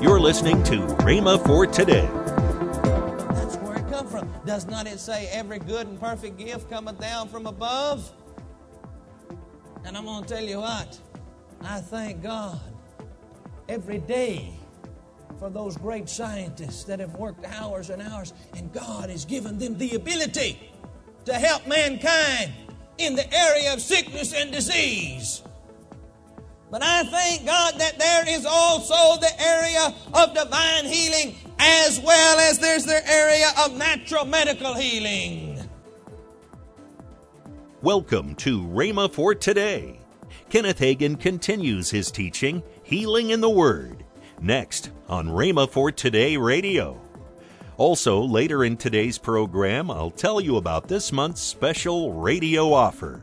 You're listening to Rhema for today. That's where it come from. Does not it say every good and perfect gift cometh down from above? And I'm going to tell you what. I thank God every day for those great scientists that have worked hours and hours, and God has given them the ability to help mankind in the area of sickness and disease. But I thank God that there is also the area of divine healing as well as there's the area of natural medical healing. Welcome to Rhema for today. Kenneth Hagin continues his teaching, Healing in the Word, next on Rhema for Today Radio. Also, later in today's program, I'll tell you about this month's special radio offer.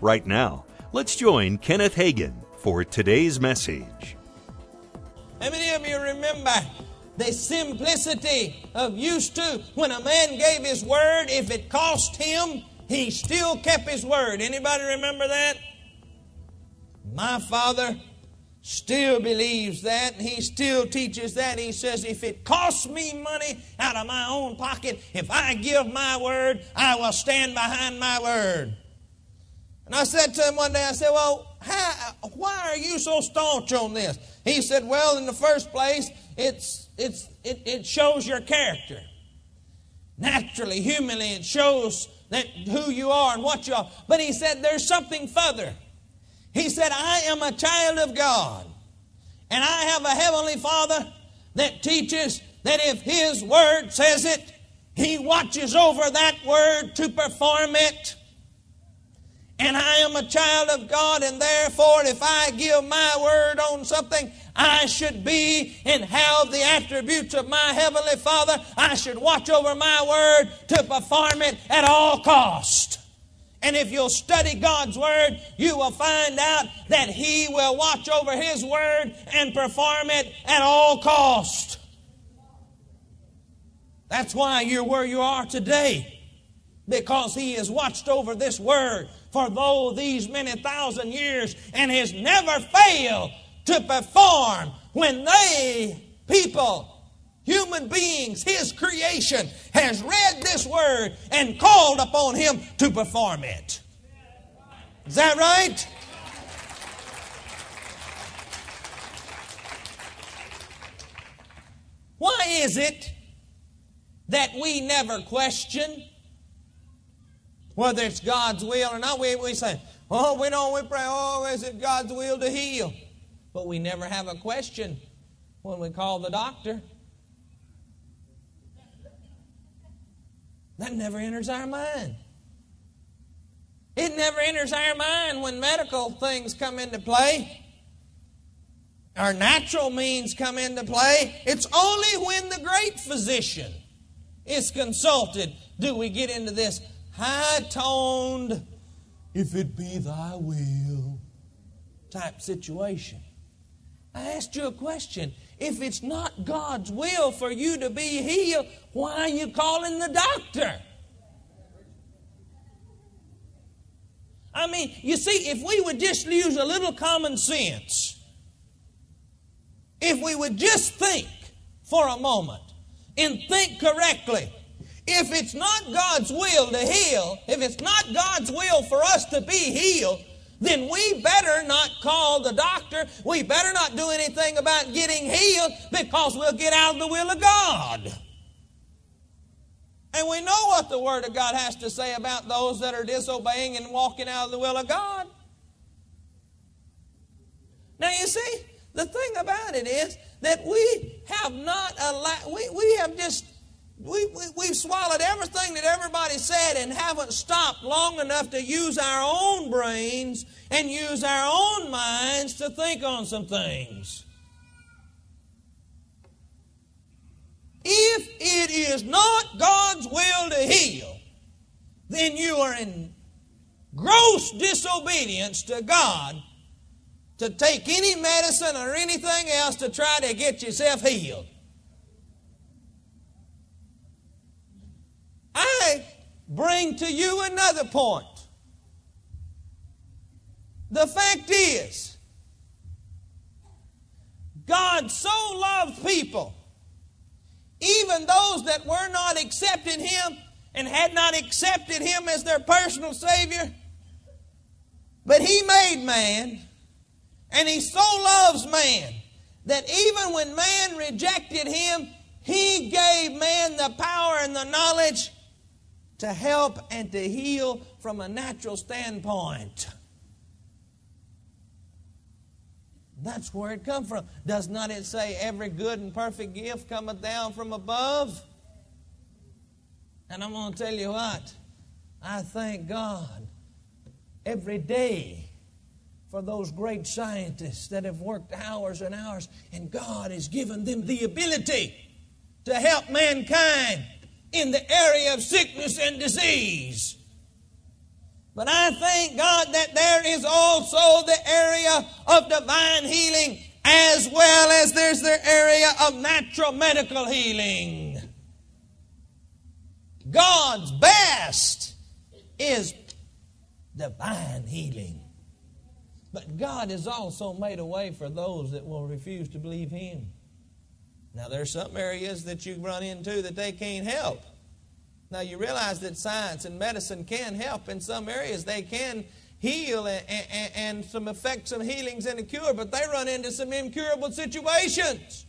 Right now, let's join Kenneth Hagin for today's message. How many of you remember the simplicity of used to when a man gave his word, if it cost him, he still kept his word. Anybody remember that? My father still believes that, and he still teaches that. He says, if it costs me money out of my own pocket, if I give my word, I will stand behind my word. And I said to him one day, I said, well, how, why are you so staunch on this? He said, well, in the first place, it's, it's, it, it shows your character. Naturally, humanly, it shows that who you are and what you are. But he said, there's something further. He said, I am a child of God, and I have a heavenly Father that teaches that if His Word says it, He watches over that Word to perform it. And I am a child of God, and therefore, if I give my word on something, I should be and have the attributes of my Heavenly Father. I should watch over my word to perform it at all cost. And if you'll study God's Word, you will find out that He will watch over His Word and perform it at all cost. That's why you're where you are today. Because He has watched over this Word for though these many thousand years and has never failed to perform when they, people, human beings, his creation, has read this word and called upon him to perform it. Is that right? Why is it that we never question whether it's God's will or not? We, we say, oh, we don't, we pray, oh, is it God's will to heal? But we never have a question when we call the doctor. That never enters our mind. It never enters our mind when medical things come into play. Our natural means come into play. It's only when the great physician is consulted do we get into this high toned, if it be thy will type situation. I asked you a question. If it's not God's will for you to be healed, why are you calling the doctor? I mean, you see, if we would just use a little common sense, if we would just think for a moment and think correctly, if it's not God's will to heal, if it's not God's will for us to be healed, then we better not call the doctor. We better not do anything about getting healed because we'll get out of the will of God. And we know what the Word of God has to say about those that are disobeying and walking out of the will of God. Now, you see, the thing about it is that we have not allowed, we, we have just we, we, we've swallowed everything that everybody said and haven't stopped long enough to use our own brains and use our own minds to think on some things. If it is not God's will to heal, then you are in gross disobedience to God to take any medicine or anything else to try to get yourself healed. I bring to you another point. The fact is, God so loved people, even those that were not accepting Him and had not accepted Him as their personal Savior. But He made man, and He so loves man that even when man rejected Him, He gave man the power and the knowledge to help and to heal from a natural standpoint. That's where it come from. Does not it say every good and perfect gift cometh down from above? And I'm going to tell you what, I thank God every day for those great scientists that have worked hours and hours, and God has given them the ability to help mankind in the area of sickness and disease. But I thank God that there is also the area of divine healing as well as there's the area of natural medical healing. God's best is divine healing. But God has also made a way for those that will refuse to believe Him. Now, there's some areas that you run into that they can't help. Now, you realize that science and medicine can help in some areas. They can heal and, and, and some effect some healings and a cure, but they run into some incurable situations.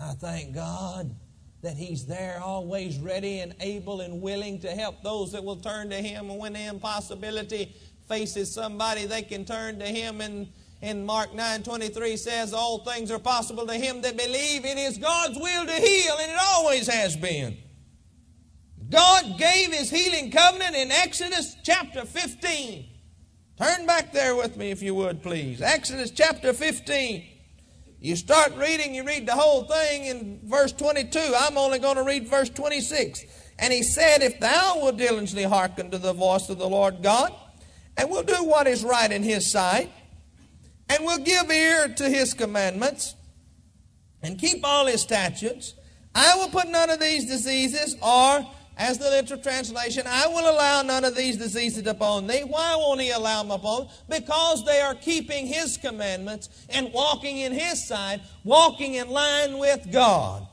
I thank God that He's there, always ready and able and willing to help those that will turn to Him. And when the impossibility faces somebody, they can turn to Him. And in Mark 9 23 says, All things are possible to him that believe. It is God's will to heal, and it always has been. God gave His healing covenant in Exodus chapter 15. Turn back there with me, if you would, please. Exodus chapter 15. You start reading, you read the whole thing in verse 22. I'm only going to read verse 26. And he said, If thou wilt diligently hearken to the voice of the Lord God, and will do what is right in his sight, and will give ear to his commandments, and keep all his statutes, I will put none of these diseases, or as the literal translation, I will allow none of these diseases upon thee. Why won't he allow them upon? Because they are keeping his commandments and walking in his side, walking in line with God,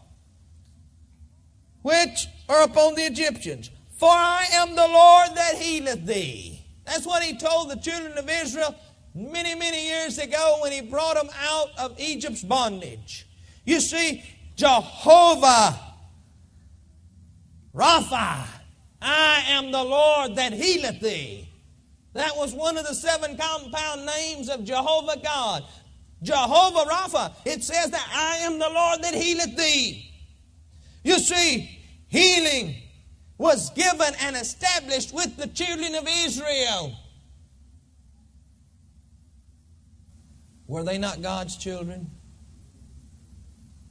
which are upon the Egyptians. For I am the Lord that healeth thee. That's what he told the children of Israel many, many years ago when he brought them out of Egypt's bondage. You see, Jehovah Rapha, I am the Lord that healeth thee. That was one of the seven compound names of Jehovah God. Jehovah Rapha. It says that I am the Lord that healeth thee. You see, healing was given and established with the children of Israel. Were they not God's children?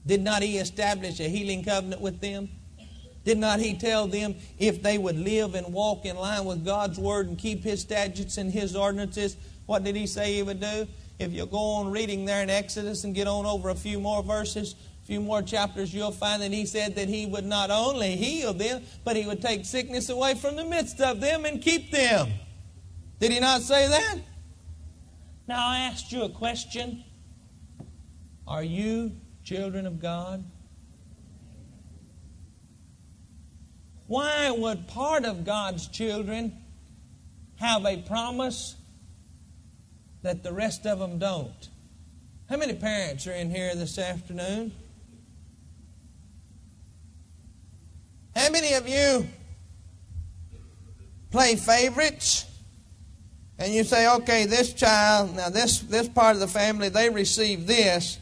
Did not He establish a healing covenant with them? Did not he tell them if they would live and walk in line with God's word and keep his statutes and his ordinances, what did he say he would do? If you go on reading there in Exodus and get on over a few more verses, a few more chapters, you'll find that he said that he would not only heal them, but he would take sickness away from the midst of them and keep them. Did he not say that? Now I asked you a question. Are you children of God? Why would part of God's children have a promise that the rest of them don't? How many parents are in here this afternoon? How many of you play favorites? And you say, okay, this child, now this, this part of the family, they receive this,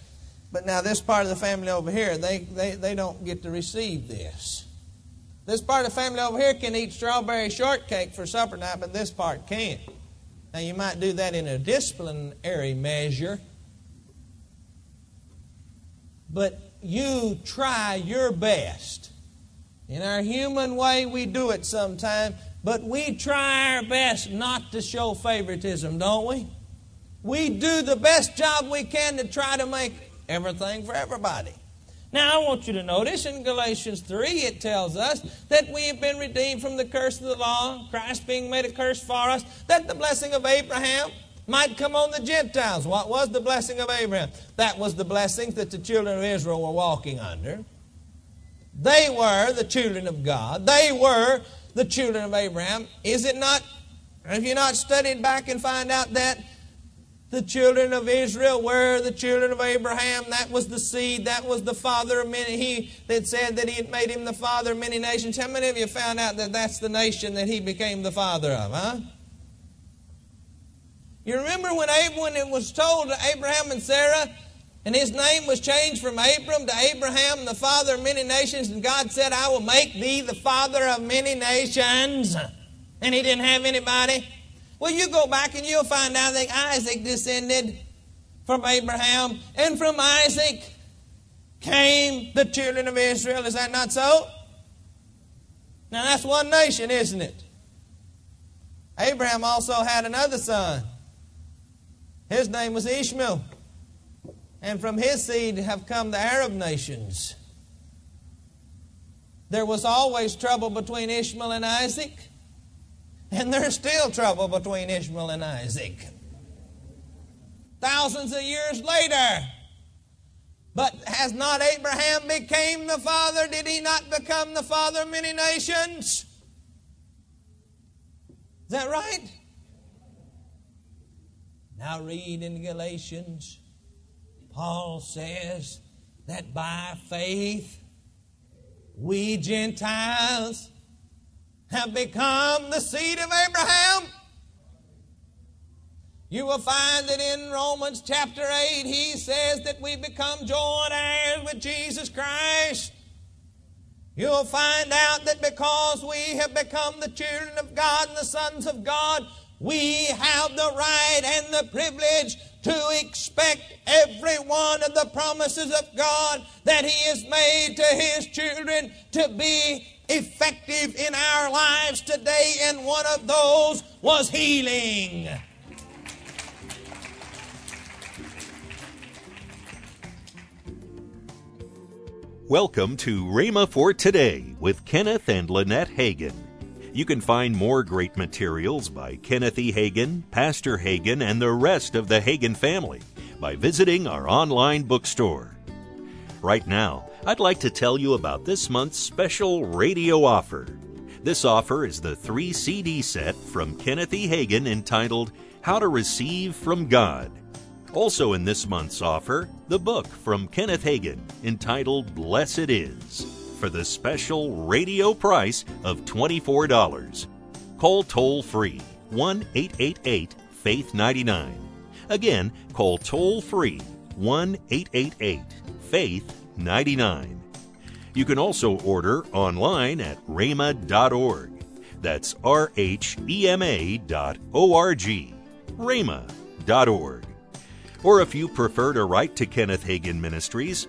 but now this part of the family over here, they, they, they don't get to receive this. This part of the family over here can eat strawberry shortcake for supper night, but this part can't. Now, you might do that in a disciplinary measure, but you try your best. In our human way, we do it sometimes, but we try our best not to show favoritism, don't we? We do the best job we can to try to make everything for everybody. Now, I want you to notice in Galatians 3, it tells us that we have been redeemed from the curse of the law, Christ being made a curse for us, that the blessing of Abraham might come on the Gentiles. What was the blessing of Abraham? That was the blessing that the children of Israel were walking under. They were the children of God. They were the children of Abraham. Is it not? Have you not studied back and find out that the children of Israel were the children of Abraham? That was the seed. That was the father of many. He that said that he had made him the father of many nations. How many of you found out that that's the nation that he became the father of? Huh? You remember when, when it was told to Abraham and Sarah, and his name was changed from Abram to Abraham, the father of many nations, and God said, I will make thee the father of many nations. And he didn't have anybody. Well, you go back and you'll find out that Isaac descended from Abraham, and from Isaac came the children of Israel. Is that not so? Now, that's one nation, isn't it? Abraham also had another son. His name was Ishmael. And from his seed have come the Arab nations. There was always trouble between Ishmael and Isaac. And there's still trouble between Ishmael and Isaac. Thousands of years later. But has not Abraham became the father? Did he not become the father of many nations? Is that right? Now read in Galatians. Paul says that by faith we Gentiles have become the seed of Abraham. You will find that in Romans chapter 8 he says that we become joint heirs with Jesus Christ. You'll find out that because we have become the children of God and the sons of God, we have the right and the privilege to expect every one of the promises of God that He has made to His children to be effective in our lives today, and one of those was healing. Welcome to Rhema for Today with Kenneth and Lynette Hagin. You can find more great materials by Kenneth E. Hagin, Pastor Hagin, and the rest of the Hagin family by visiting our online bookstore. Right now, I'd like to tell you about this month's special radio offer. This offer is the three CD set from Kenneth E. Hagin entitled How to Receive from God. Also in this month's offer, the book from Kenneth Hagin entitled Blessed Is for the special radio price of $24. Call toll free 1 888 Faith 99. Again, call toll free 1 888 Faith 99. You can also order online at rhema.org. That's R H E M A dot O R G. rhema.org. Or if you prefer to write to Kenneth Hagin Ministries,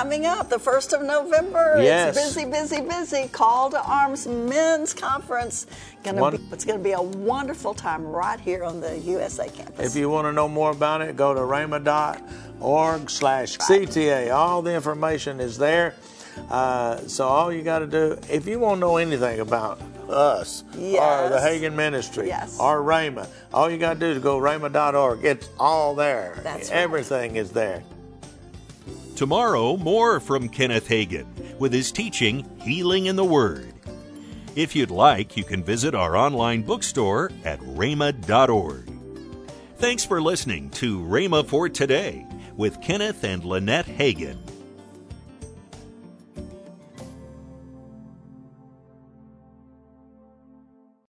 coming up the 1st of November. Yes. It's busy, busy, busy. Call to Arms Men's Conference. Gonna One- be, it's going to be a wonderful time right here on the USA campus. If you want to know more about it, go to rhema.org slash CTA. All the information is there. Uh, so all you got to do, if you want to know anything about us or the Yes. Hagin Ministry Yes. or Rhema, all you got to do is go rhema.org. It's all there. That's right. Everything is there. Tomorrow, more from Kenneth Hagin with his teaching, Healing in the Word. If you'd like, you can visit our online bookstore at rhema.org. Thanks for listening to Rhema for Today with Kenneth and Lynette Hagin.